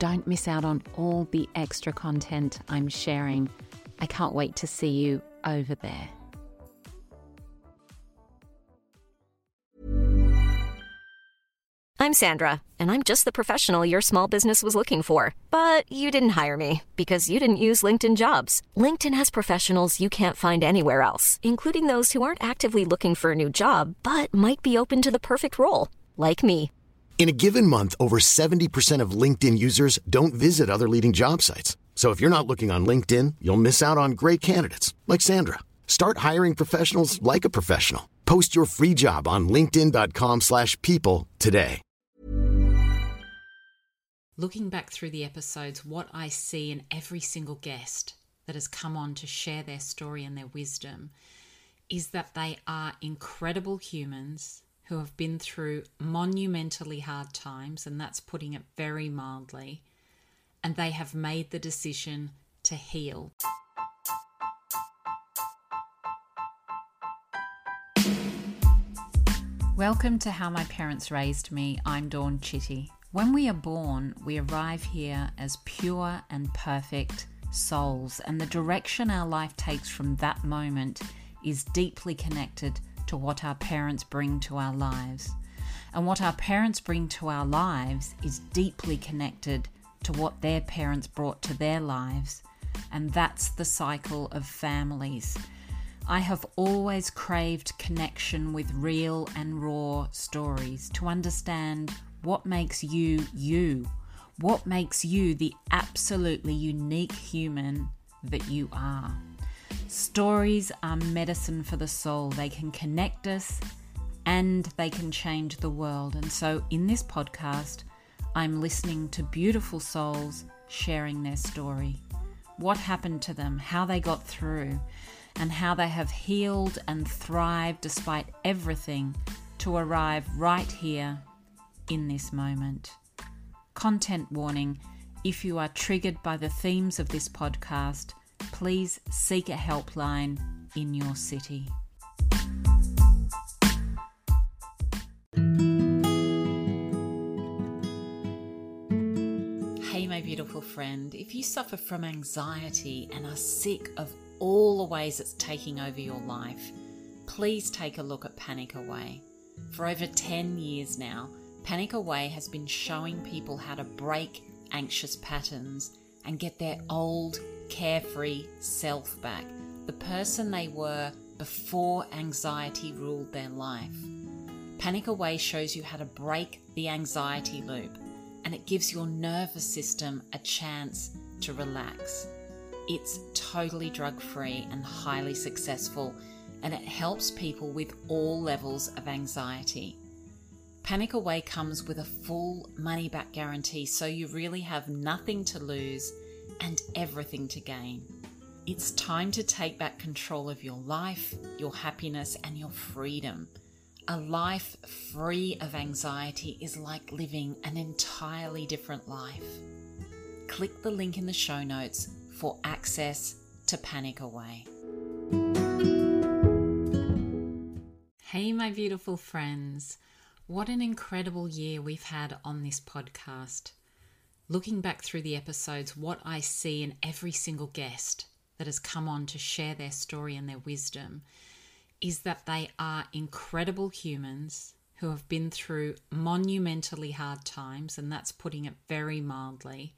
Don't miss out on all the extra content I'm sharing. I can't wait to see you over there. I'm Sandra, and I'm just the professional your small business was looking for. But you didn't hire me because you didn't use LinkedIn jobs. LinkedIn has professionals you can't find anywhere else, including those who aren't actively looking for a new job but might be open to the perfect role, like me. In a given month, over 70% of LinkedIn users don't visit other leading job sites. So if you're not looking on LinkedIn, you'll miss out on great candidates like Sandra. Start hiring professionals like a professional. Post your free job on linkedin.com/people today. Looking back through the episodes, what I see in every single guest that has come on to share their story and their wisdom is that they are incredible humans who have been through monumentally hard times, and that's putting it very mildly, and they have made the decision to heal. Welcome to How My Parents Raised Me. I'm Dawn Chitty. When we are born, we arrive here as pure and perfect souls, and the direction our life takes from that moment is deeply connected to what our parents bring to our lives. And what our parents bring to our lives is deeply connected to what their parents brought to their lives. And that's the cycle of families. I have always craved connection with real and raw stories to understand what makes you you, what makes you the absolutely unique human that you are. Stories are medicine for the soul. They can connect us and they can change the world. And so, in this podcast, I'm listening to beautiful souls sharing their story. What happened to them, how they got through, and how they have healed and thrived despite everything to arrive right here in this moment. Content warning if you are triggered by the themes of this podcast, please seek a helpline in your city. Hey, my beautiful friend, if you suffer from anxiety and are sick of all the ways it's taking over your life, please take a look at Panic Away. For over 10 years now, Panic Away has been showing people how to break anxious patterns and get their old, carefree self back, the person they were before anxiety ruled their life. Panic Away shows you how to break the anxiety loop and it gives your nervous system a chance to relax. It's totally drug free and highly successful, and it helps people with all levels of anxiety. Panic Away comes with a full money back guarantee, so you really have nothing to lose and everything to gain. It's time to take back control of your life, your happiness, and your freedom. A life free of anxiety is like living an entirely different life. Click the link in the show notes for access to Panic Away. Hey, my beautiful friends. What an incredible year we've had on this podcast. Looking back through the episodes, what I see in every single guest that has come on to share their story and their wisdom is that they are incredible humans who have been through monumentally hard times, and that's putting it very mildly.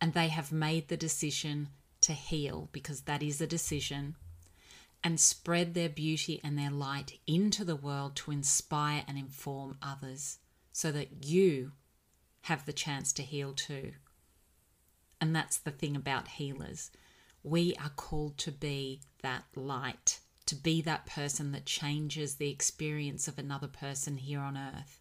And they have made the decision to heal because that is a decision and spread their beauty and their light into the world to inspire and inform others so that you have the chance to heal too. And that's the thing about healers. We are called to be that light, to be that person that changes the experience of another person here on earth.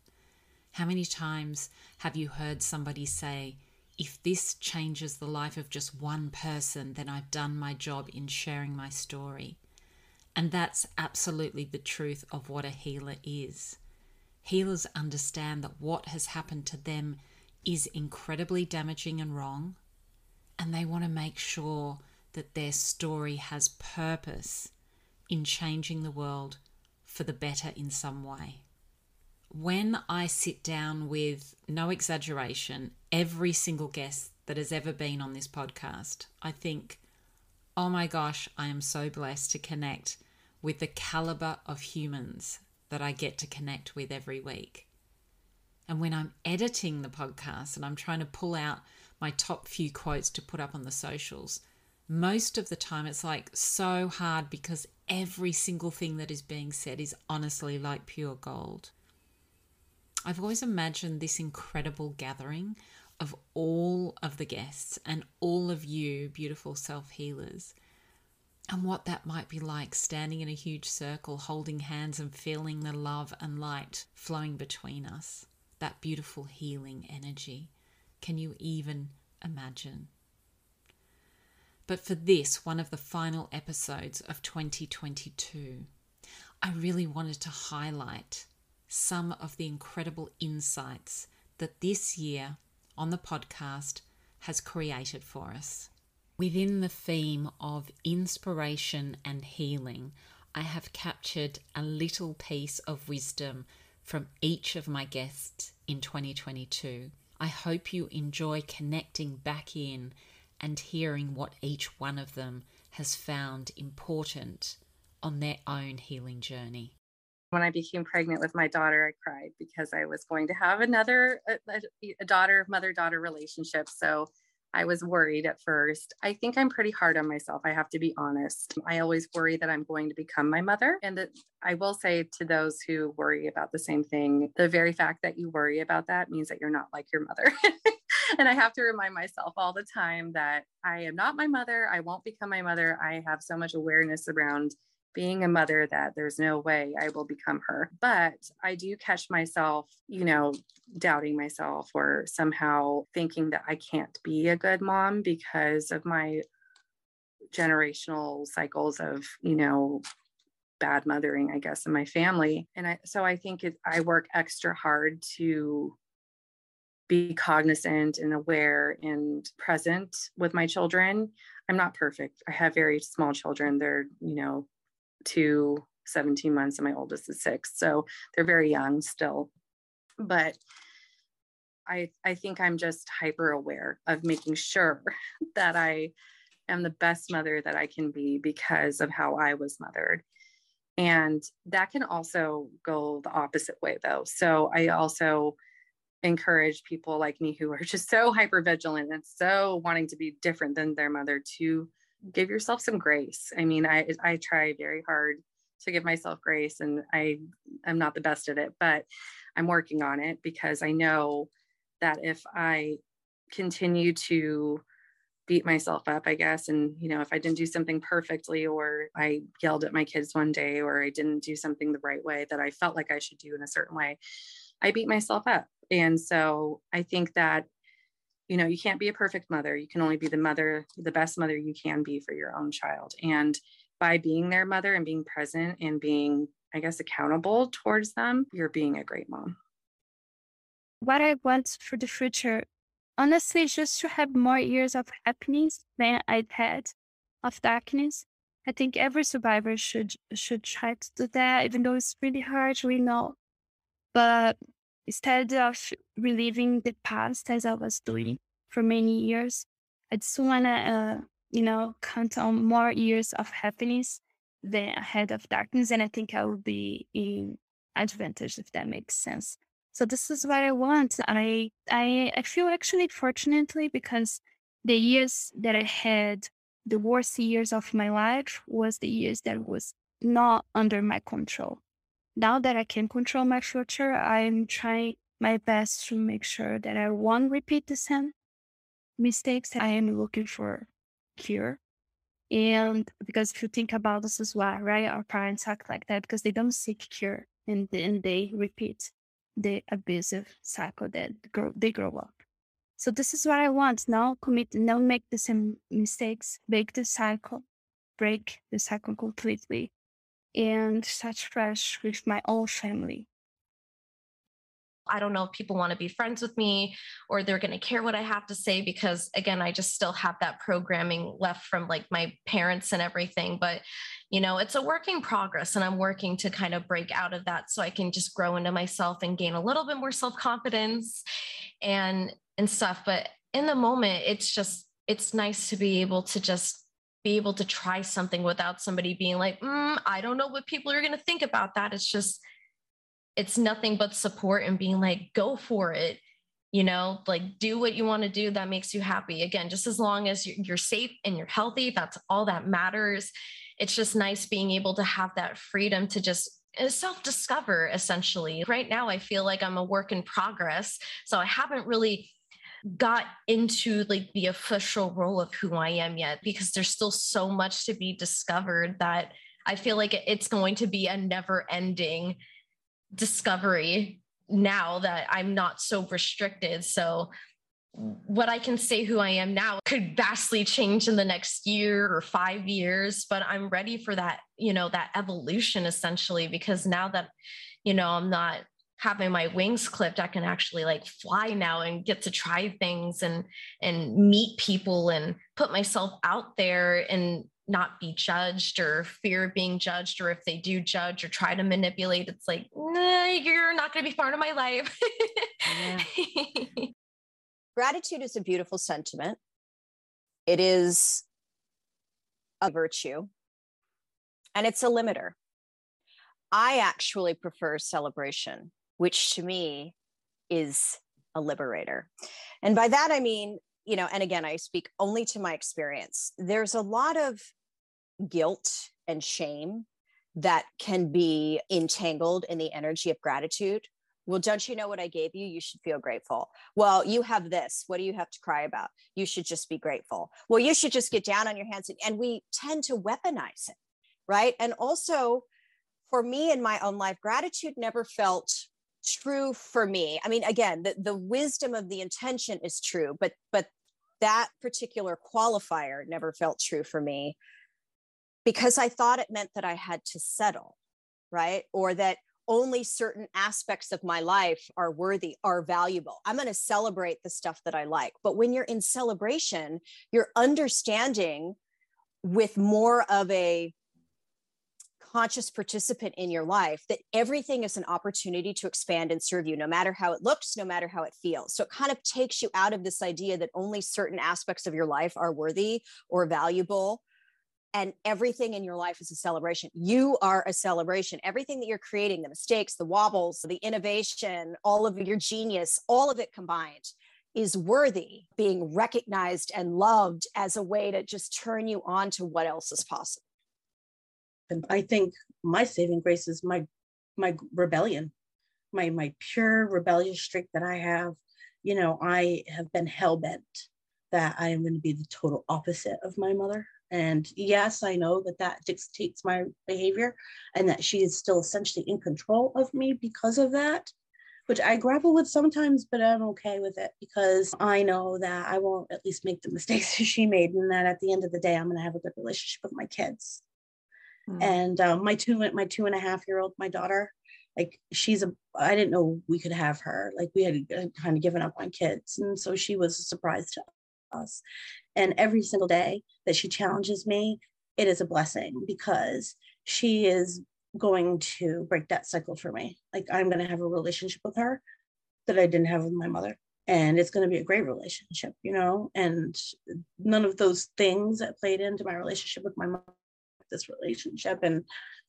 How many times have you heard somebody say, if this changes the life of just one person, then I've done my job in sharing my story. And that's absolutely the truth of what a healer is. Healers understand that what has happened to them is incredibly damaging and wrong, and they want to make sure that their story has purpose in changing the world for the better in some way when I sit down with, no exaggeration, every single guest that has ever been on this podcast, I think, oh my gosh, I am so blessed to connect with the caliber of humans that I get to connect with every week. And when I'm editing the podcast and I'm trying to pull out my top few quotes to put up on the socials, most of the time it's like so hard because every single thing that is being said is honestly like pure gold. I've always imagined this incredible gathering of all of the guests and all of you, beautiful self healers, and what that might be like standing in a huge circle, holding hands and feeling the love and light flowing between us. That beautiful healing energy. Can you even imagine? But for this, one of the final episodes of 2022, I really wanted to highlight some of the incredible insights that this year on the podcast has created for us. Within the theme of inspiration and healing, I have captured a little piece of wisdom from each of my guests in 2022. I hope you enjoy connecting back in and hearing what each one of them has found important on their own healing journey when I became pregnant with my daughter, I cried because I was going to have another a, a daughter mother daughter relationship. So I was worried at first. I think I'm pretty hard on myself. I have to be honest. I always worry that I'm going to become my mother. And that I will say to those who worry about the same thing, the very fact that you worry about that means that you're not like your mother. and I have to remind myself all the time that I am not my mother. I won't become my mother. I have so much awareness around being a mother that there's no way I will become her. But I do catch myself, you know, doubting myself or somehow thinking that I can't be a good mom because of my generational cycles of, you know, bad mothering, I guess, in my family. And I, so I think it, I work extra hard to be cognizant and aware and present with my children. I'm not perfect. I have very small children. They're, you know, to 17 months and my oldest is six. So they're very young still. But I I think I'm just hyper aware of making sure that I am the best mother that I can be because of how I was mothered. And that can also go the opposite way though. So I also encourage people like me who are just so hyper vigilant and so wanting to be different than their mother to give yourself some grace. I mean, I I try very hard to give myself grace and I am not the best at it, but I'm working on it because I know that if I continue to beat myself up, I guess, and you know, if I didn't do something perfectly or I yelled at my kids one day or I didn't do something the right way that I felt like I should do in a certain way, I beat myself up. And so I think that you know you can't be a perfect mother you can only be the mother the best mother you can be for your own child. And by being their mother and being present and being i guess accountable towards them you're being a great mom. What i want for the future honestly just to have more years of happiness than i've had of darkness. I think every survivor should should try to do that even though it's really hard we know. But Instead of reliving the past as I was doing for many years, I just want to, uh, you know, count on more years of happiness than ahead of darkness. And I think I will be in advantage if that makes sense. So this is what I want. I I I feel actually fortunately because the years that I had, the worst years of my life was the years that was not under my control now that I can control my future, I'm trying my best to make sure that I won't repeat the same mistakes. I am looking for cure. And because if you think about this as well, right, our parents act like that because they don't seek cure and then they repeat the abusive cycle that grow, they grow up. So this is what I want. Now commit, now make the same mistakes, break the cycle, break the cycle completely, and start fresh with my own family. I don't know if people want to be friends with me or they're going to care what I have to say because again I just still have that programming left from like my parents and everything but you know it's a work in progress and I'm working to kind of break out of that so I can just grow into myself and gain a little bit more self-confidence and and stuff but in the moment it's just it's nice to be able to just be able to try something without somebody being like mm, I don't know what people are going to think about that it's just it's nothing but support and being like, go for it. You know, like do what you want to do that makes you happy. Again, just as long as you're safe and you're healthy, that's all that matters. It's just nice being able to have that freedom to just uh, self discover essentially. Right now, I feel like I'm a work in progress. So I haven't really got into like the official role of who I am yet because there's still so much to be discovered that I feel like it's going to be a never ending discovery now that I'm not so restricted. So what I can say who I am now could vastly change in the next year or five years, but I'm ready for that, you know, that evolution essentially, because now that, you know, I'm not having my wings clipped, I can actually like fly now and get to try things and and meet people and put myself out there and not be judged or fear of being judged or if they do judge or try to manipulate it's like nah, you're not going to be part of my life. Gratitude is a beautiful sentiment. It is a virtue. And it's a limiter. I actually prefer celebration which to me is a liberator and by that i mean you know, and again, I speak only to my experience. There's a lot of guilt and shame that can be entangled in the energy of gratitude. Well, don't you know what I gave you? You should feel grateful. Well, you have this. What do you have to cry about? You should just be grateful. Well, you should just get down on your hands. And, and we tend to weaponize it, right? And also, for me in my own life, gratitude never felt true for me. I mean, again, the, the wisdom of the intention is true, but but that particular qualifier never felt true for me because I thought it meant that I had to settle, right? Or that only certain aspects of my life are worthy, are valuable. I'm going to celebrate the stuff that I like. But when you're in celebration, you're understanding with more of a conscious participant in your life that everything is an opportunity to expand and serve you no matter how it looks no matter how it feels so it kind of takes you out of this idea that only certain aspects of your life are worthy or valuable and everything in your life is a celebration. You are a celebration. Everything that you're creating, the mistakes, the wobbles, the innovation, all of your genius, all of it combined is worthy being recognized and loved as a way to just turn you on to what else is possible. And I think my saving grace is my my rebellion, my my pure rebellious streak that I have. You know, I have been hell bent that I am going to be the total opposite of my mother. And yes, I know that that dictates my behavior and that she is still essentially in control of me because of that, which I grapple with sometimes, but I'm okay with it because I know that I won't at least make the mistakes she made and that at the end of the day, I'm going to have a good relationship with my kids. Mm. And um, my two my two and a half year old, my daughter, like she's a I didn't know we could have her. Like we had kind of given up on kids, and so she was a surprise to us. And every single day that she challenges me, it is a blessing because she is going to break that cycle for me. Like I'm going to have a relationship with her that I didn't have with my mother. And it's going to be a great relationship, you know, and none of those things that played into my relationship with my this relationship. And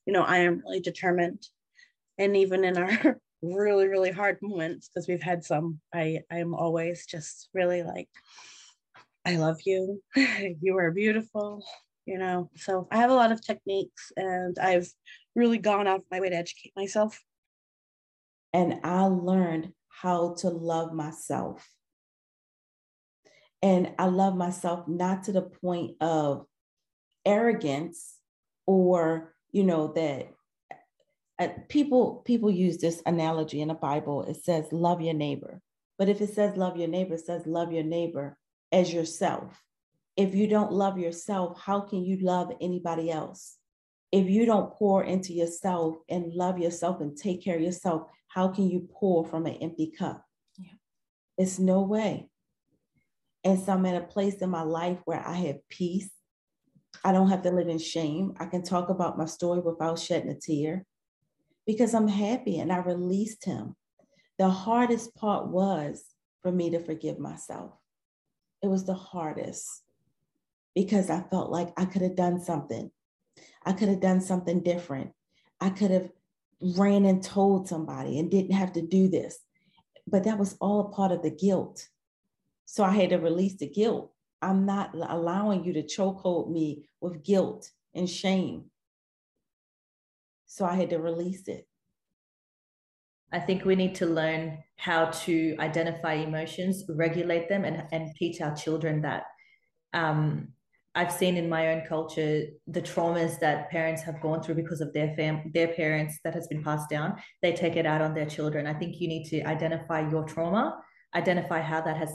you know i am really determined. And even in our really really hard moments because we've had some i i am always just really like i love you. You are beautiful you know? So i have a lot of techniques and i've really gone out of my way to educate myself. And i learned how to love myself. And i love myself not to the point of arrogance or you know that uh, people people use this analogy in the bible it says love your neighbor But if it says love your neighbor, it says love your neighbor as yourself. If you don't love yourself, how can you love anybody else? If you don't pour into yourself and love yourself and take care of yourself, how can you pour from an empty cup? Yeah. It's no way. And so I'm at a place in my life where I have peace. I don't have to live in shame. I can talk about my story without shedding a tear because I'm happy and I released him. The hardest part was for me to forgive myself. It was the hardest because I felt like I could have done something. I could have done something different. I could have ran and told somebody and didn't have to do this. But that was all a part of the guilt. So I had to release the guilt. I'm not allowing you to chokehold me with guilt and shame. So I had to release it. I think we need to learn how to identify emotions, regulate them, and, and teach our children that. Um, I've seen in my own culture the traumas that parents have gone through because of their fam their parents that has been passed down. They take it out on their children. I think you need to identify your trauma, identify how that has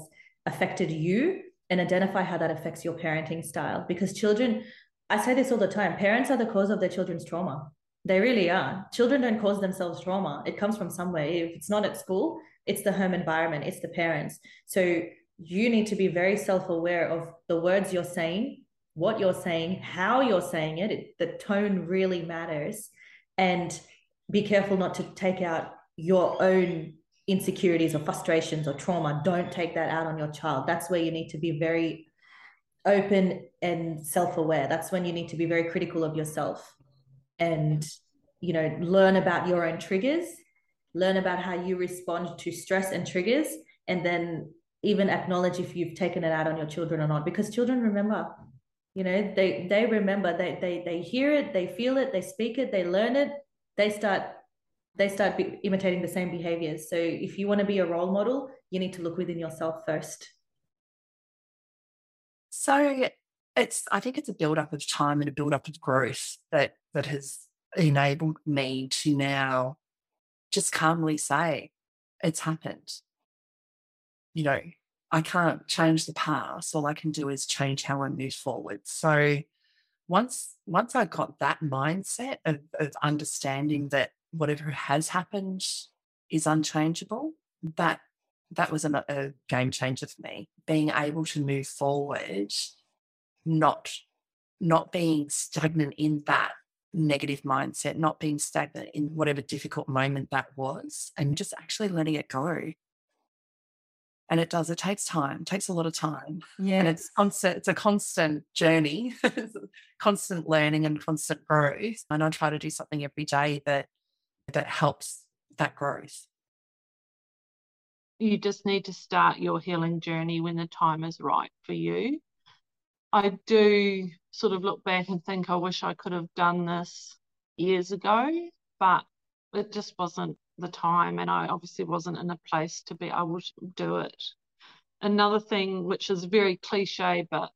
affected you, and identify how that affects your parenting style. Because children, I say this all the time, parents are the cause of their children's trauma. They really are. Children don't cause themselves trauma. It comes from somewhere. If it's not at school, it's the home environment, it's the parents. So you need to be very self aware of the words you're saying, what you're saying, how you're saying it. it. The tone really matters. And be careful not to take out your own insecurities or frustrations or trauma. Don't take that out on your child. That's where you need to be very open and self aware. That's when you need to be very critical of yourself and you know learn about your own triggers learn about how you respond to stress and triggers and then even acknowledge if you've taken it out on your children or not because children remember you know they they remember they they they hear it they feel it they speak it they learn it they start they start be, imitating the same behaviors. So if you want to be a role model you need to look within yourself first. So it's i think it's a build up of time and a build up of growth that that has enabled me to now just calmly say it's happened. You know i can't change the past. All i can do is change how i move forward. So once once i got that mindset of, of understanding that whatever has happened is unchangeable that that was a, a game changer for me being able to move forward not not being stagnant in that negative mindset, not being stagnant in whatever difficult moment that was, and just actually letting it go. And it does, it takes time, it takes a lot of time. Yeah. And it's constant, it's a constant journey, constant learning and constant growth. And I try to do something every day that that helps that growth. You just need to start your healing journey when the time is right for you. I do sort of look back and think I wish I could have done this years ago, but it just wasn't the time, and I obviously wasn't in a place to be able to do it. Another thing, which is very cliche, but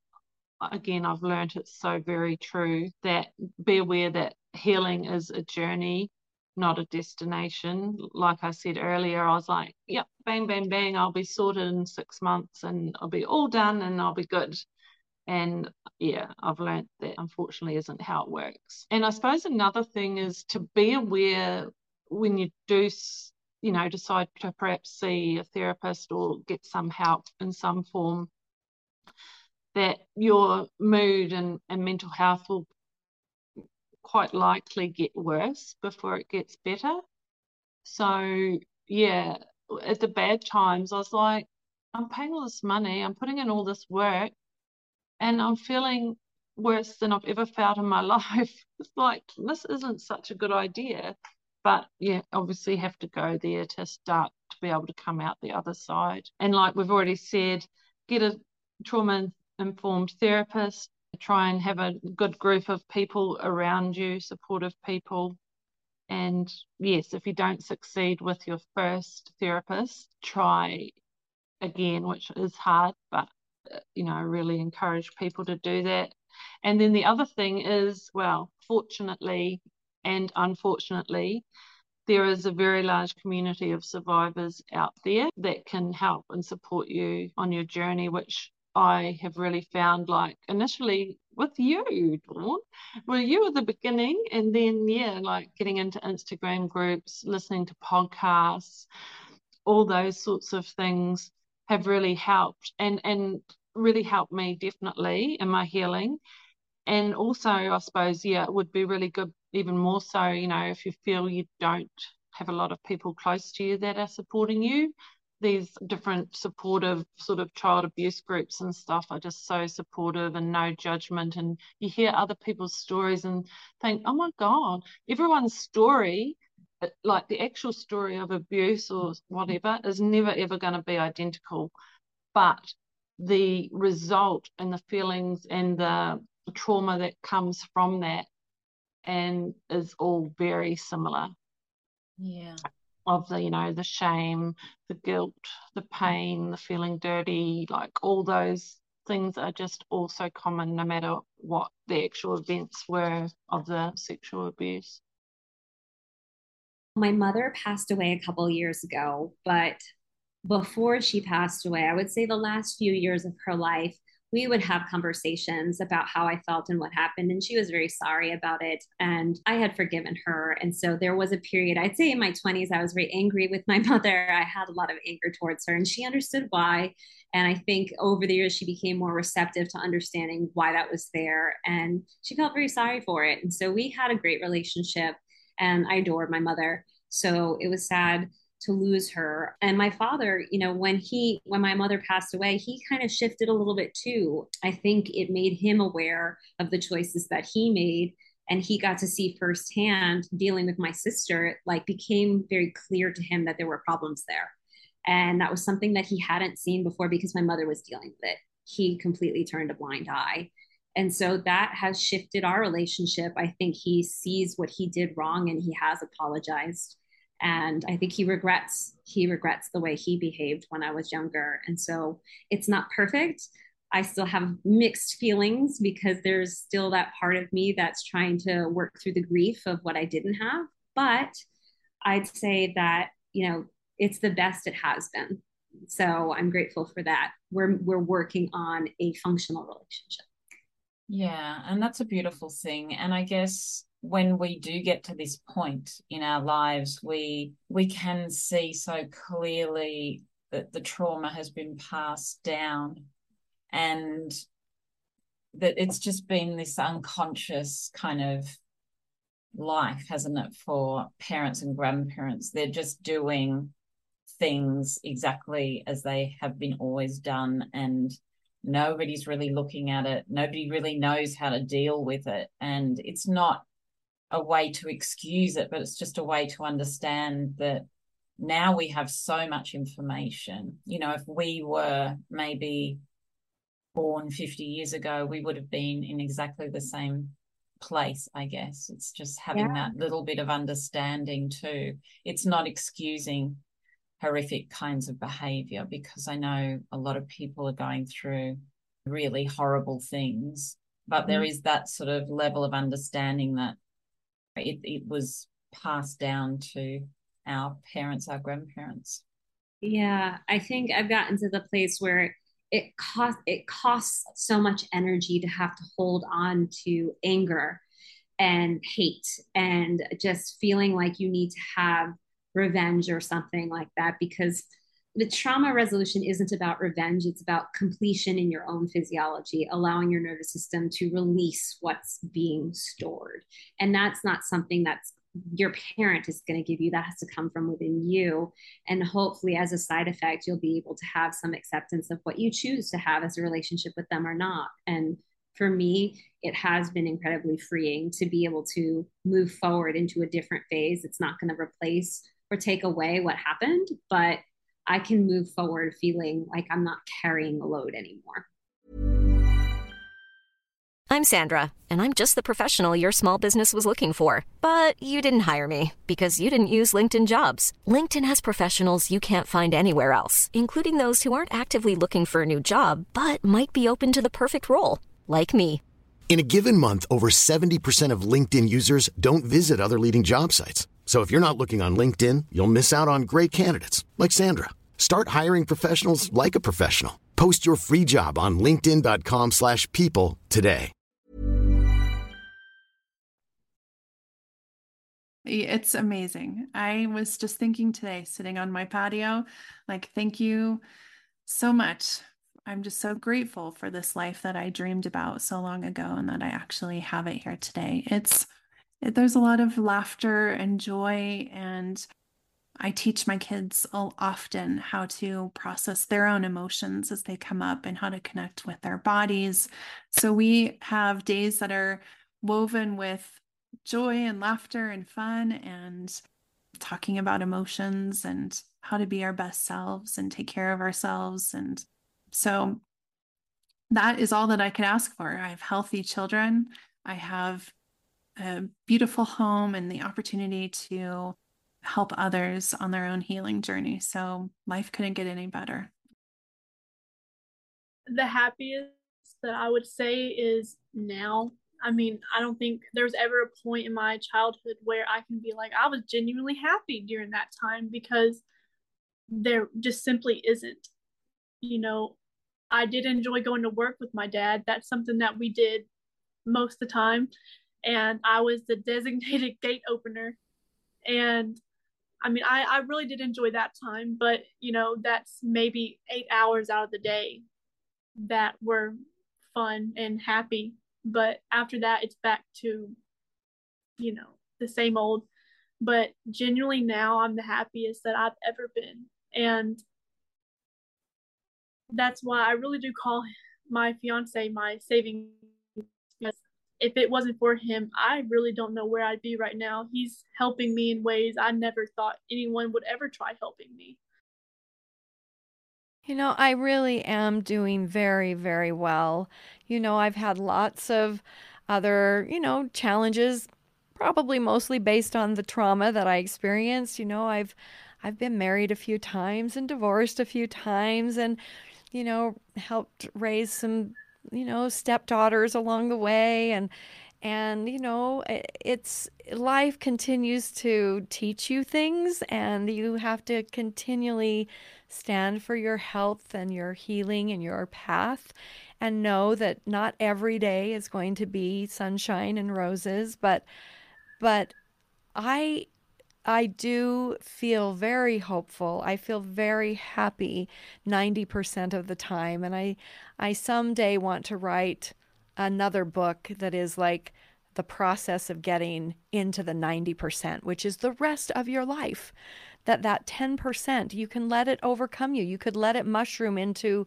again, I've learned it's so very true that be aware that healing is a journey, not a destination. Like I said earlier, I was like, yep, bang, bang, bang, I'll be sorted in six months and I'll be all done and I'll be good. And yeah, I've learned that unfortunately isn't how it works. And I suppose another thing is to be aware when you do, you know, decide to perhaps see a therapist or get some help in some form, that your mood and, and mental health will quite likely get worse before it gets better. So, yeah, at the bad times, I was like, I'm paying all this money, I'm putting in all this work, and I'm feeling worse than I've ever felt in my life. It's like this isn't such a good idea. But yeah, obviously have to go there to start to be able to come out the other side. And like we've already said, get a trauma informed therapist, try and have a good group of people around you, supportive people. And yes, if you don't succeed with your first therapist, try again, which is hard, but uh, you know, I really encourage people to do that. And then the other thing is, well, fortunately and unfortunately, there is a very large community of survivors out there that can help and support you on your journey, which I have really found like initially with you, Dawn. Well, you were the beginning, and then, yeah, like getting into Instagram groups, listening to podcasts, all those sorts of things have really helped and, and really helped me definitely in my healing. And also, I suppose, yeah, it would be really good, even more so, you know, if you feel you don't have a lot of people close to you that are supporting you these different supportive sort of child abuse groups and stuff are just so supportive and no judgment and you hear other people's stories and think oh my god everyone's story uh, like the actual story of abuse or whatever is never ever going to be identical. But the result and the feelings and the trauma that comes from that and is all very similar. Yeah of the you know the shame the guilt the pain the feeling dirty like all those things are just all so common no matter what the actual events were of the sexual abuse. My mother passed away a couple years ago but before she passed away i would say the last few years of her life we would have conversations about how I felt and what happened. And she was very sorry about it. And I had forgiven her. And so there was a period, I'd say in my 20s, I was very angry with my mother. I had a lot of anger towards her, and she understood why. And I think over the years, she became more receptive to understanding why that was there. And she felt very sorry for it. And so we had a great relationship, and I adored my mother. So it was sad to lose her. And my father you know when he when my mother passed away he kind of shifted a little bit too. I think it made him aware of the choices that he made and he got to see firsthand dealing with my sister like became very clear to him that there were problems there. And that was something that he hadn't seen before because my mother was dealing with it. He completely turned a blind eye. And so that has shifted our relationship. I think he sees what he did wrong and he has apologized and i think he regrets he regrets the way he behaved when i was younger. And so it's not perfect. I still have mixed feelings because there's still that part of me that's trying to work through the grief of what i didn't have. But i'd say that you know it's the best it has been. So i'm grateful for that. We're we're working on a functional relationship. Yeah and that's a beautiful thing. And i guess when we do get to this point in our lives we we can see so clearly that the trauma has been passed down and that it's just been this unconscious kind of life hasn't it for parents and grandparents? They're just doing things exactly as they have been always done and nobody's really looking at it. Nobody really knows how to deal with it. And it's not a way to excuse it, but it's just a way to understand that now we have so much information. You know, if we were maybe born 50 years ago, we would have been in exactly the same place, I guess. It's just having yeah. that little bit of understanding too. It's not excusing horrific kinds of behavior because I know a lot of people are going through really horrible things, but mm-hmm. there is that sort of level of understanding that it, it was passed down to our parents, our grandparents. Yeah, I think I've gotten to the place where it cost it costs so much energy to have to hold on to anger and hate and just feeling like you need to have revenge or something like that because the trauma resolution isn't about revenge it's about completion in your own physiology allowing your nervous system to release what's being stored. And that's not something that's your parent is going to give you that has to come from within you. And hopefully as a side effect you'll be able to have some acceptance of what you choose to have as a relationship with them or not. And for me it has been incredibly freeing to be able to move forward into a different phase. It's not going to replace or take away what happened but I can move forward feeling like I'm not carrying a load anymore. I'm Sandra, and I'm just the professional your small business was looking for. But you didn't hire me because you didn't use LinkedIn jobs. LinkedIn has professionals you can't find anywhere else, including those who aren't actively looking for a new job but might be open to the perfect role, like me. In a given month, over 70% of LinkedIn users don't visit other leading job sites. So if you're not looking on LinkedIn, you'll miss out on great candidates like Sandra. Start hiring professionals like a professional. Post your free job on linkedin.com/people today. It's amazing. I was just thinking today, sitting on my patio, like, thank you so much. I'm just so grateful for this life that I dreamed about so long ago and that I actually have it here today. It's it, there's a lot of laughter and joy and I teach my kids often how to process their own emotions as they come up and how to connect with their bodies. So we have days that are woven with joy and laughter and fun and talking about emotions and how to be our best selves and take care of ourselves. And so that is all that I could ask for. I have healthy children. I have a beautiful home and the opportunity to help others on their own healing journey. So life couldn't get any better. The happiest that I would say is now I mean, I don't think there's ever a point in my childhood where I can be like, I was genuinely happy during that time because there just simply isn't. You know, I did enjoy going to work with my dad. That's something that we did most of the time. And I was the designated gate opener. And I mean, I, I really did enjoy that time, but you know, that's maybe eight hours out of the day that were fun and happy. But after that it's back to you know the same old. But genuinely now i'm the happiest that i've ever been. And that's why i really do call my fiance my saving if it wasn't for him i really don't know where i'd be right now he's helping me in ways i never thought anyone would ever try helping me you know, I really am doing very, very well. You know, I've had lots of other, you know, challenges, probably mostly based on the trauma that I experienced. You know, I've I've been married a few times and divorced a few times and you know, helped raise some, you know, stepdaughters along the way. And and you know it's life continues to teach you things and you have to continually stand for your health and your healing and your path and know that not every day is going to be sunshine and roses but but i i do feel very hopeful. I feel very happy 90% of the time and i i someday want to write another book that is like the process of getting into the 90% which is the rest of your life. That that 10% you can let it overcome you. You could let it mushroom into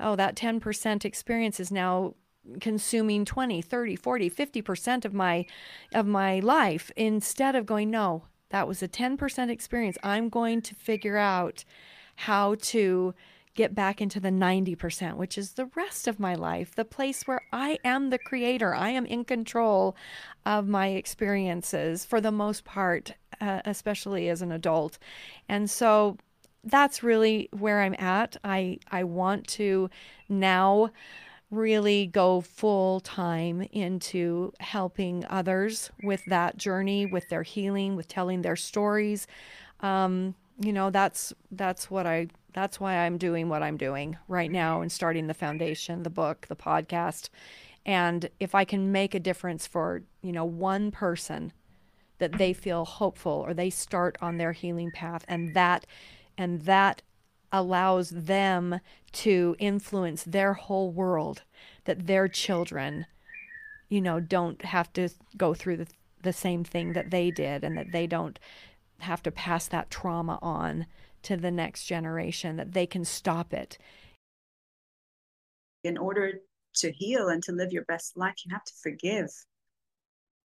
oh that 10% experience is now consuming 20 30 40 50% of my of my life instead of going no that was a 10% experience i'm going to figure out how to get back into the 90%, which is the rest of my life, the place where I am the creator. I am in control of my experiences for the most part, uh, especially as an adult. And so that's really where I'm at. I, I want to now really go full time into helping others with that journey, with their healing, with telling their stories. Um, you know, that's that's what I that's why I'm doing what I'm doing right now and starting the foundation, the book, the podcast. And if I can make a difference for, you know, one person that they feel hopeful or they start on their healing path and that and that allows them to influence their whole world that their children you know don't have to go through the, the same thing that they did and that they don't have to pass that trauma on to the next generation, that they can stop it. In order to heal and to live your best life, you have to forgive.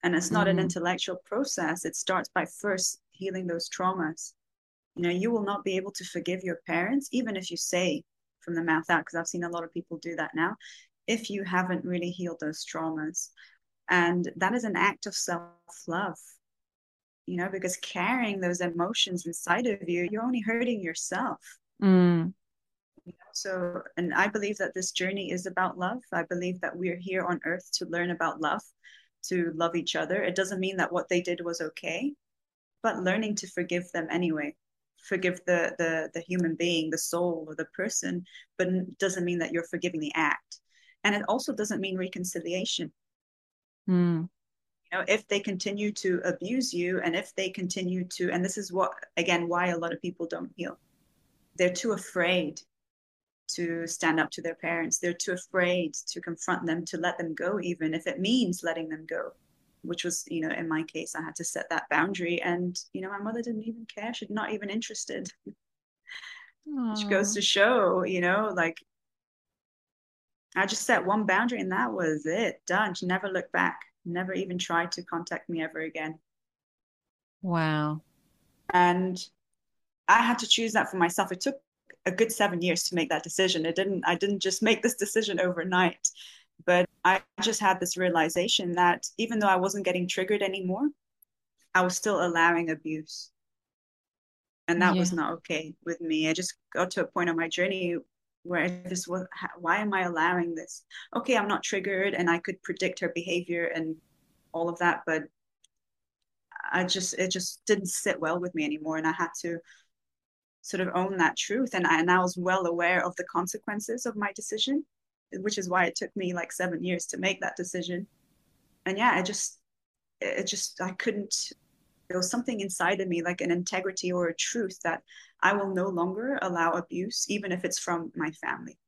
And it's not mm. an mm-hmm. intellectual process. It starts by first healing those traumas. You know, you will not be able to forgive your parents, even if you say from the mouth out, because I've seen a lot of people do that now, if you haven't really healed those traumas. And that is an act of self love you know, because carrying those emotions inside of you, you're only hurting yourself. Mm. You know? So, and I believe that this journey is about love. I believe that we're here on earth to learn about love, to love each other. It doesn't mean that what they did was okay. but learning to forgive them anyway forgive the the the human being the soul or the person but doesn't mean that you're forgiving the act. And it also doesn't mean reconciliation. Mm. you know if they continue to abuse you and if they continue to and this is what again why a lot of people don't heal. They're too afraid to stand up to their parents. They're too afraid to confront them to let them go even if it means letting them go which was you know in my case i had to set that boundary and you know my mother didn't even care. She's not even interested. Aww. which goes to show you know like i just set one boundary and that was it done. She never looked back never even tried to contact me ever again. Wow. And i had to choose that for myself. It took a good seven years to make that decision. It didn't i didn't just make this decision overnight but I just had this realization that even though I wasn't getting triggered anymore, I was still allowing abuse. And that yeah. was not okay with me. I just got to a point on my journey where I just was, why am I allowing this? Okay, I'm not triggered and I could predict her behavior and all of that, but I just, it just didn't sit well with me anymore. And I had to sort of own that truth. And I, and I was well aware of the consequences of my decision which is why it took me like seven years to make that decision. And yeah, I just, it just, I couldn't, there was something inside of me, like an integrity or a truth that I will no longer allow abuse, even if it's from my family.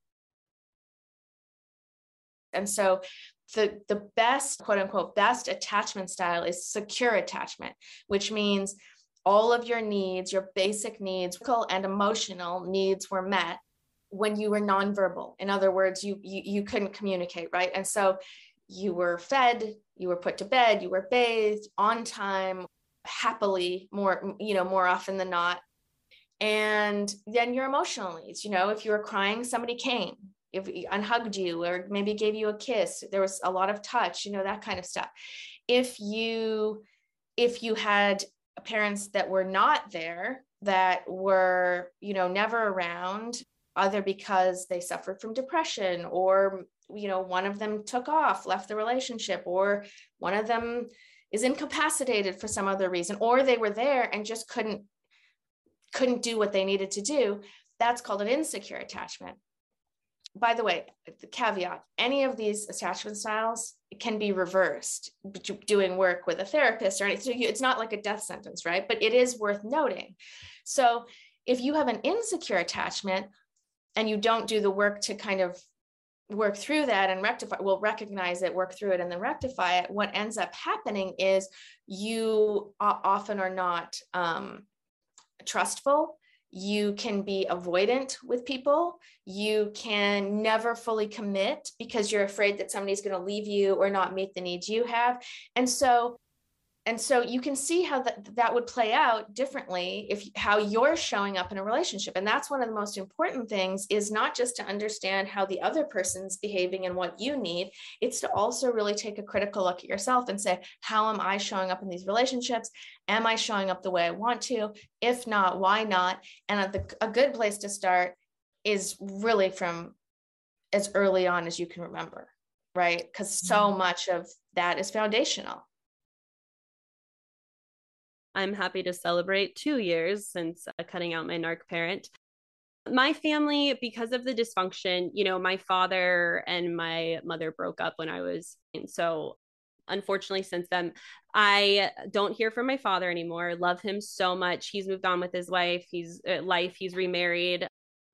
And so the the best quote unquote best attachment style is secure attachment, which means all of your needs, your basic needs, physical and emotional needs were met when you were nonverbal. In other words, you, you you couldn't communicate, right? And so you were fed, you were put to bed, you were bathed on time, happily, more you know, more often than not. And then your emotional needs, you know, if you were crying, somebody came, if and hugged you or maybe gave you a kiss. There was a lot of touch, you know, that kind of stuff. If you if you had parents that were not there that were you know never around either because they suffered from depression or you know one of them took off left the relationship or one of them is incapacitated for some other reason or they were there and just couldn't couldn't do what they needed to do. That's called an insecure attachment. By the way the caveat any of these attachment styles can be reversed doing work with a therapist or anything it's not like a death sentence right? But it is worth noting. So if you have an insecure attachment and you don't do the work to kind of work through that and rectify will recognize it work through it and then rectify it what ends up happening is you often are not um, trustful. You can be avoidant with people. You can never fully commit because you're afraid that somebody's going to leave you or not meet the needs you have. And so and so you can see how that, that would play out differently if how you're showing up in a relationship. And that's one of the most important things is not just to understand how the other person's behaving and what you need. It's to also really take a critical look at yourself and say how am i showing up in these relationships? Am i showing up the way i want to? If not why not? And the, a good place to start is really from as early on as you can remember right? Because so mm-hmm. much of that is foundational I'm happy to celebrate two years since uh, cutting out my narc parent. My family, because of the dysfunction, you know, my father and my mother broke up when I was, so unfortunately since then i don't hear from my father anymore. Love him so much. He's moved on with his wife he's uh, life he's remarried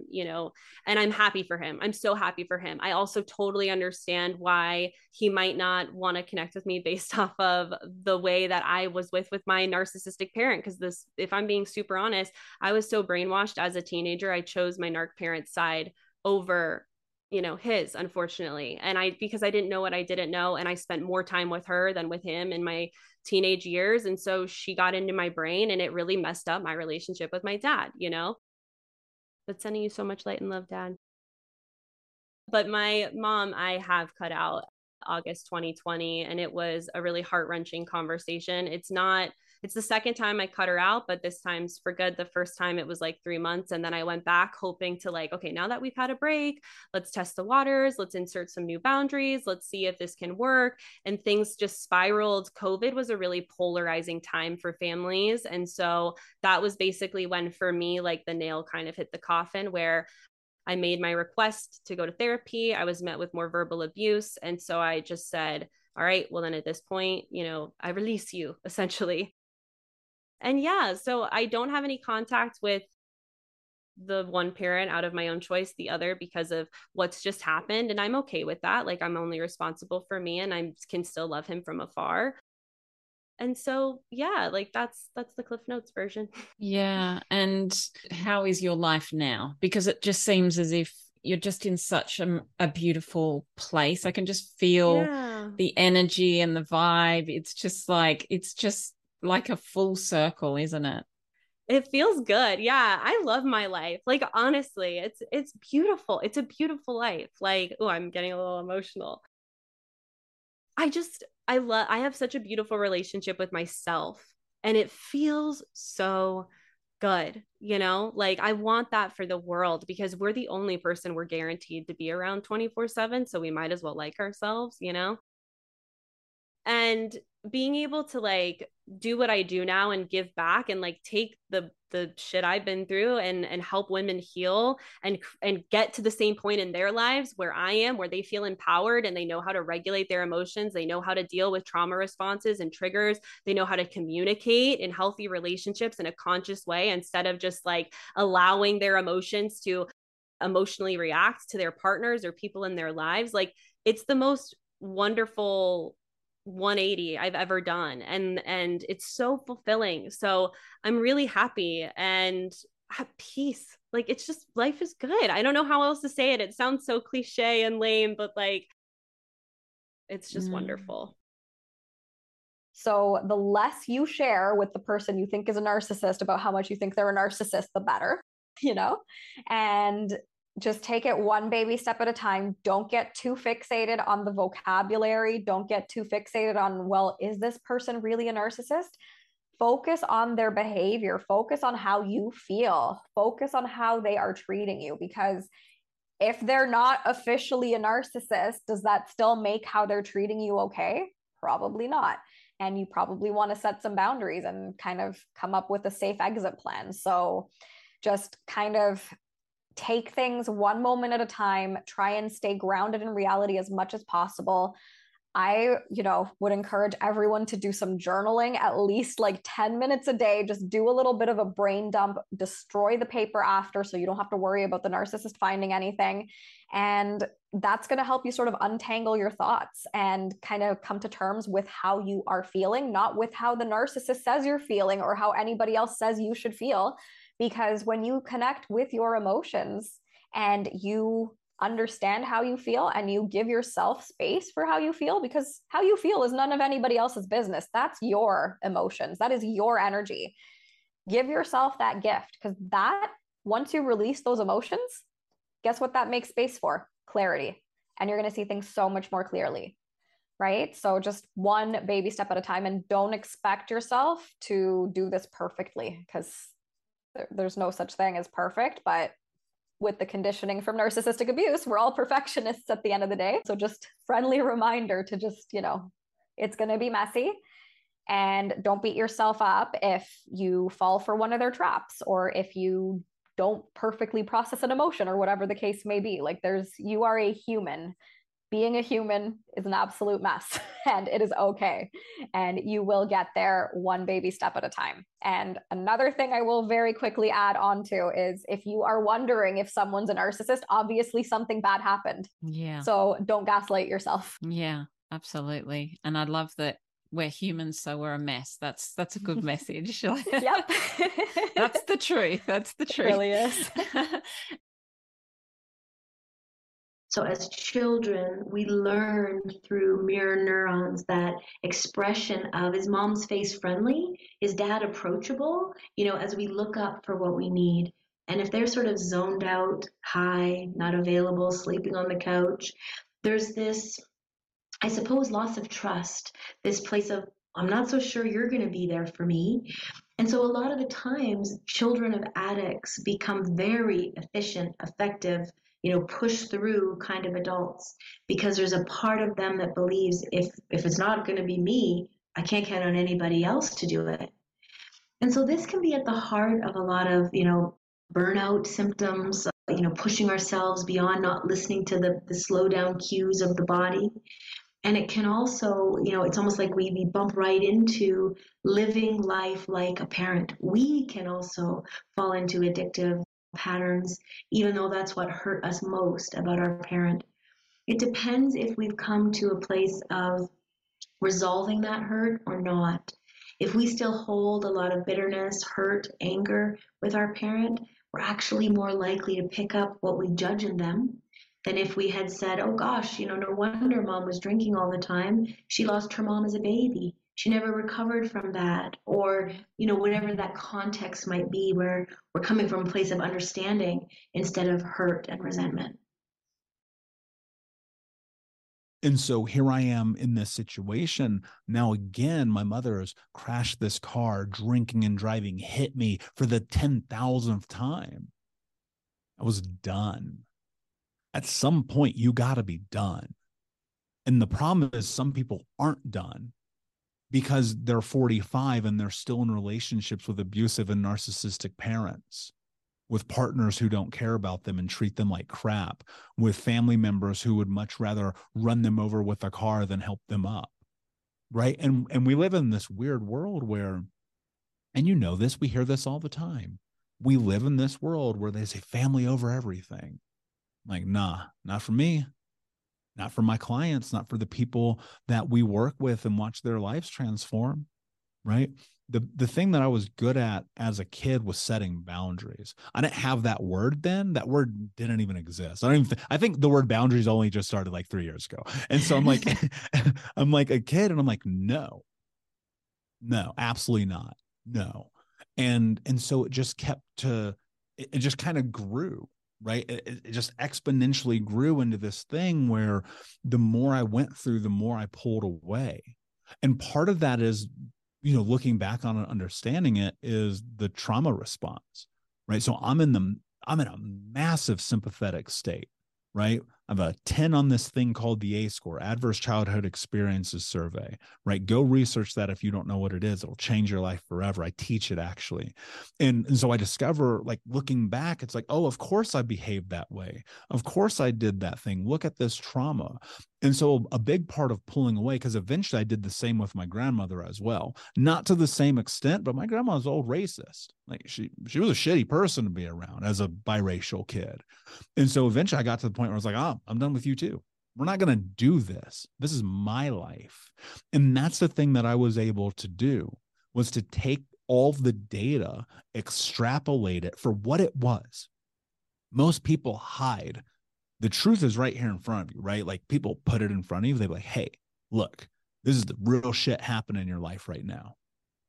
you know, and I'm happy for him. I'm so happy for him. I also totally understand why he might not want to connect with me based off of the way that I was with with my narcissistic parent because this if I'm being super honest, I was so brainwashed as a teenager. I chose my narc parent's side over you know his unfortunately and i because i didn't know what i didn't know and i spent more time with her than with him in my teenage years and so she got into my brain and it really messed up my relationship with my dad you know but sending you so much light and love, Dad. But my mom, I have cut out. August 2020, and it was a really heart wrenching conversation. It's not it's the second time I cut her out, but this time's for good. The first time it was like three months. And then I went back hoping to, like, okay, now that we've had a break, let's test the waters, let's insert some new boundaries, let's see if this can work. And things just spiraled. COVID was a really polarizing time for families. And so that was basically when, for me, like the nail kind of hit the coffin where I made my request to go to therapy. I was met with more verbal abuse. And so I just said, all right, well, then at this point, you know, I release you essentially and yeah, so I don't have any contact with the one parent out of my own choice, the other because of what's just happened. And I'm okay with that. Like I'm only responsible for me and I can still love him from afar. And so yeah, like that's that's the Cliff Notes version. Yeah. And how is your life now? Because it just seems as if you're just in such a, a beautiful place. I can just feel yeah. the energy and the vibe. It's just like it's just like a full circle, isn't it? It feels good. Yeah, I love my life. Like honestly, it's it's beautiful. It's a beautiful life. Like, oh, I'm getting a little emotional. I just I love I have such a beautiful relationship with myself and it feels so good, you know? Like I want that for the world because we're the only person we're guaranteed to be around 24/7, so we might as well like ourselves, you know? And being able to like do what I do now and give back and like take the the shit I've been through and and help women heal and and get to the same point in their lives where I am where they feel empowered and they know how to regulate their emotions they know how to deal with trauma responses and triggers they know how to communicate in healthy relationships in a conscious way instead of just like allowing their emotions to emotionally react to their partners or people in their lives. Like it's the most wonderful 180 I've ever done and and it's so fulfilling. So I'm really happy and at peace. Like it's just life is good. I don't know how else to say it. It sounds so cliche and lame, but like it's just mm. wonderful. So the less you share with the person you think is a narcissist about how much you think they're a narcissist, the better, you know? And just take it one baby step at a time. Don't get too fixated on the vocabulary. Don't get too fixated on, well, is this person really a narcissist? Focus on their behavior, focus on how you feel, focus on how they are treating you. Because if they're not officially a narcissist, does that still make how they're treating you okay? Probably not. And you probably want to set some boundaries and kind of come up with a safe exit plan. So, just kind of take things one moment at a time, try and stay grounded in reality as much as possible. I, you know, would encourage everyone to do some journaling at least like 10 minutes a day. Just do a little bit of a brain dump, destroy the paper after so you don't have to worry about the narcissist finding anything. And that's going to help you sort of untangle your thoughts and kind of come to terms with how you are feeling, not with how the narcissist says you're feeling or how anybody else says you should feel, because when you connect with your emotions and you understand how you feel and you give yourself space for how you feel because how you feel is none of anybody else's business. That's your emotions. That is your energy. Give yourself that gift because that once you release those emotions guess what that makes space for? Clarity. And you're going to see things so much more clearly right? So just one baby step at a time and don't expect yourself to do this perfectly because there's no such thing as perfect, but with the conditioning from narcissistic abuse, we're all perfectionists at the end of the day. So just friendly reminder to just, you know, it's going to be messy and don't beat yourself up if you fall for one of their traps or if you don't perfectly process an emotion or whatever the case may be. Like there's you are a human being a human is an absolute mess and it is okay. And you will get there one baby step at a time. And another thing I will very quickly add on to is if you are wondering if someone's a narcissist, obviously something bad happened. Yeah. So don't gaslight yourself. Yeah, absolutely. And I love that we're humans so we're a mess that's that's a good message yep that's the truth that's the truth it really is So, as children, we learn through mirror neurons that expression of is mom's face friendly? Is dad approachable? You know, as we look up for what we need. And if they're sort of zoned out, high, not available, sleeping on the couch, there's this I suppose, loss of trust, this place of, I'm not so sure you're going to be there for me. And so, a lot of the times, children of addicts become very efficient, effective, you know, push through kind of adults because there's a part of them that believes if if it's not going to be me, I can't count on anybody else to do it. And so this can be at the heart of a lot of, you know, burnout symptoms, uh, you know, pushing ourselves beyond not listening to the, the slow down cues of the body. And it can also, you know, it's almost like we, we bump right into living life like a parent. We can also fall into addictive patterns, even though that's what hurt us most about our parent. It depends if we've come to a place of resolving that hurt or not. If we still hold a lot of bitterness, hurt, anger with our parent, we're actually more likely to pick up what we judge in them than if we had said, oh gosh, you know, no wonder mom was drinking all the time. She lost her mom as a baby. She never recovered from that. Or, you know, whatever that context might be where we're coming from a place of understanding instead of hurt and resentment. And so here I am in this situation. Now, again, my mother has crashed this car, drinking and driving, hit me for the 10,000th time. I was done. At some point, you got to be done. And the problem is, some people aren't done because they're 45 and they're still in relationships with abusive and narcissistic parents with partners who don't care about them and treat them like crap, with family members who would much rather run them over with a car than help them up. Right. And and we live in this weird world where, and you know this, we hear this all the time. We live in this world where they say family over everything. Like, nah, not for me. Not for my clients, not for the people that we work with and watch their lives transform. Right the the thing that I was good at as a kid was setting boundaries. I didn't have that word then. That word didn't even exist. I don't even. Th- I think the word boundaries only just started like three years ago. And so I'm like, I'm like a kid, and I'm like, no, no, absolutely not, no. And and so it just kept to. It, it just kind of grew right? It, it, just exponentially grew into this thing where the more i went through the more i pulled away. And part of that is you know looking back on it understanding it is the trauma response right? So i'm in the i'm in a massive sympathetic state right I have a 10 on this thing called the ACE score, Adverse Childhood Experiences Survey, right? Go research that if you don't know what it is. It'll change your life forever. I teach it actually. And, and so I discover, like, looking back, it's like, oh, of course I behaved that way. Of course I did that thing. Look at this trauma. And so a big part of pulling away, because eventually I did the same with my grandmother as well. Not to the same extent, but my grandma was old racist. Like she she was a shitty person to be around as a biracial kid. And so eventually I got to the point where I was like, oh, I'm done with you too. We're not to do this. This is my life. And that's the thing that I was able to do was to take all the data, extrapolate it for what it was. Most people hide the truth is right here in front of you, right? Like people put it in front of you. They're like, hey, look, this is the real shit happening in your life right now.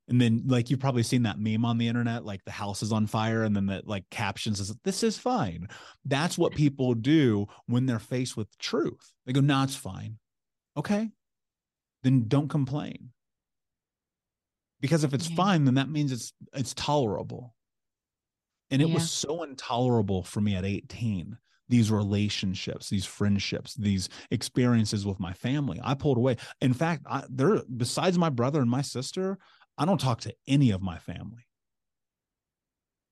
And then, like, you've probably seen that meme on the internet, like the house is on fire, and then that like caption says, This is fine. That's what people do when they're faced with truth. They go, No, it's fine. Okay. Then don't complain. Because if it's yeah. fine, then that means it's it's tolerable. And it yeah. was so intolerable for me at 18 these relationships, these friendships, these experiences with my family. I pulled away. In fact, I, there besides my brother and my sister, I don't talk to any of my family.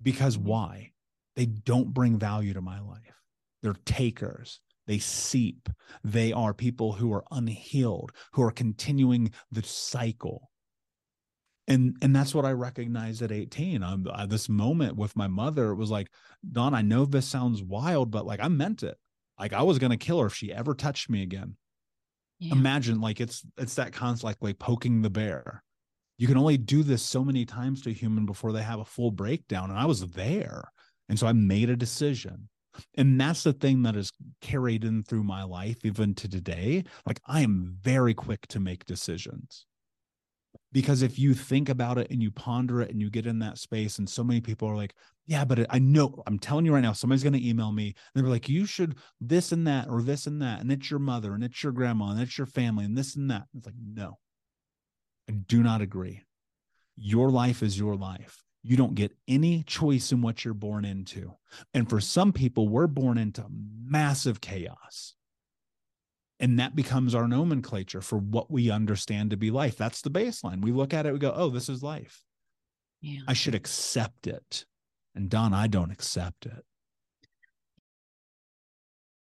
Because why? They don't bring value to my life. They're takers. They seep. They are people who are unhealed, who are continuing the cycle and and that's what i recognized at 18 I'm, uh, this moment with my mother was like don i know this sounds wild but like i meant it. Like i was going to kill her if she ever touched me again. Yeah. imagine like it's it's that concept like like poking the bear. You can only do this so many times to a human before they have a full breakdown and i was there and so i made a decision. And that's the thing that is carried in through my life even to today. Like i am very quick to make decisions Because if you think about it and you ponder it and you get in that space, and so many people are like, yeah, but I know, I'm telling you right now, somebody's going to email me. And they're like, you should this and that, or this and that. And it's your mother, and it's your grandma, and it's your family, and this and that. It's like, no, I do not agree. Your life is your life. You don't get any choice in what you're born into. And for some people, we're born into massive chaos. And that becomes our nomenclature for what we understand to be life. That's the baseline. We look at it, we go, oh, this is life. Yeah. I should accept it. And Don, I don't accept it.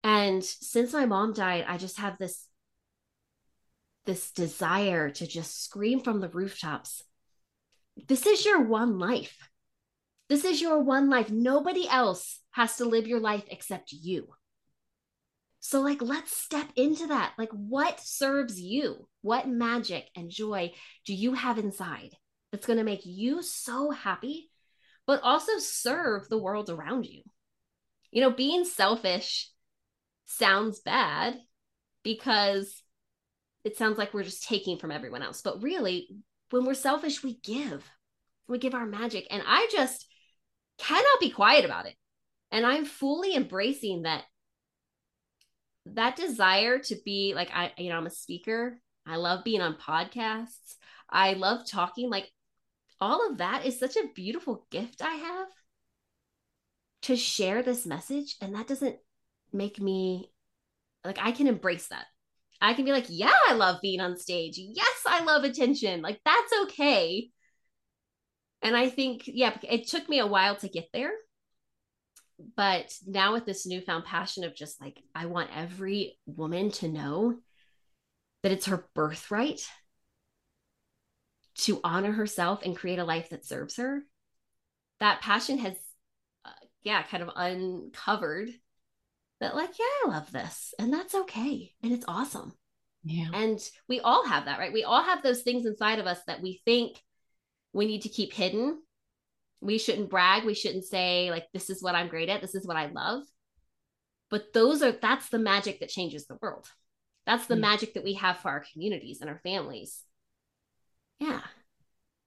And since my mom died, I just have this this desire to just scream from the rooftops. This is your one life. This is your one life. Nobody else has to live your life except you. So, like, let's step into that. Like, what serves you? What magic and joy do you have inside that's going to make you so happy, but also serve the world around you? You know, being selfish sounds bad because it sounds like we're just taking from everyone else. But really, when we're selfish, we give. We give our magic. And I just cannot be quiet about it. And I'm fully embracing that that desire to be like I you know I'm a speaker. I love being on podcasts. I love talking like all of that is such a beautiful gift I have to share this message and that doesn't make me like I can embrace that. I can be like, yeah, I love being on stage. Yes, I love attention. Like that's okay. And I think yeah, it took me a while to get there but now with this newfound passion of just like i want every woman to know that it's her birthright to honor herself and create a life that serves her that passion has uh, yeah kind of uncovered that like yeah i love this and that's okay and it's awesome. Yeah. And we all have that right? We all have those things inside of us that we think we need to keep hidden we shouldn't brag we shouldn't say like this is what i'm great at this is what i love but those are that's the magic that changes the world that's the Yeah. magic that we have for our communities and our families yeah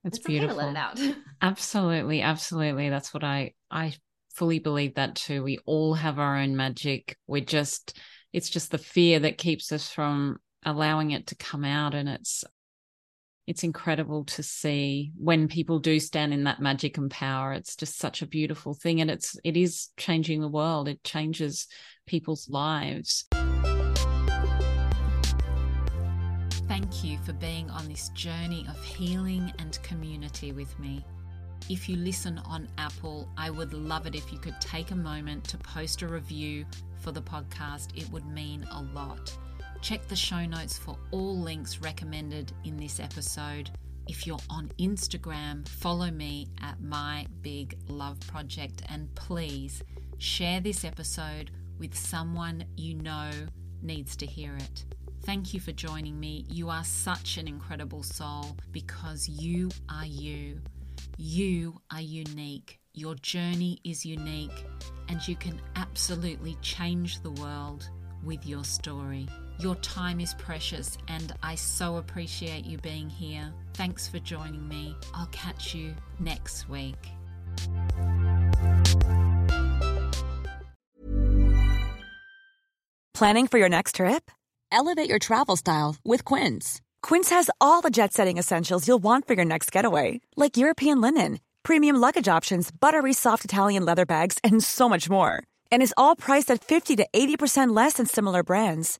It's It's okay beautiful. let it out. absolutely, absolutely. That's what I I fully believe that too. We all have our own magic. We're just it's just the fear that keeps us from allowing it to come out and it's it's incredible to see when people do stand in that magic and power. It's just such a beautiful thing and it's it is changing the world. It changes people's lives. Thank you for being on this journey of healing and community with me. If you listen on Apple, I would love it if you could take a moment to post a review for the podcast. It would mean a lot. Check the show notes for all links recommended in this episode. If you're on Instagram, follow me at My Big Love Project and please share this episode with someone you know needs to hear it. Thank you for joining me. You are such an incredible soul because you are you. You are unique. Your journey is unique, and you can absolutely change the world with your story. Your time is precious, and I so appreciate you being here. Thanks for joining me. I'll catch you next week. Planning for your next trip? Elevate your travel style with Quince. Quince has all the jet setting essentials you'll want for your next getaway, like European linen, premium luggage options, buttery soft Italian leather bags, and so much more. And is all priced at 50 to 80% less than similar brands.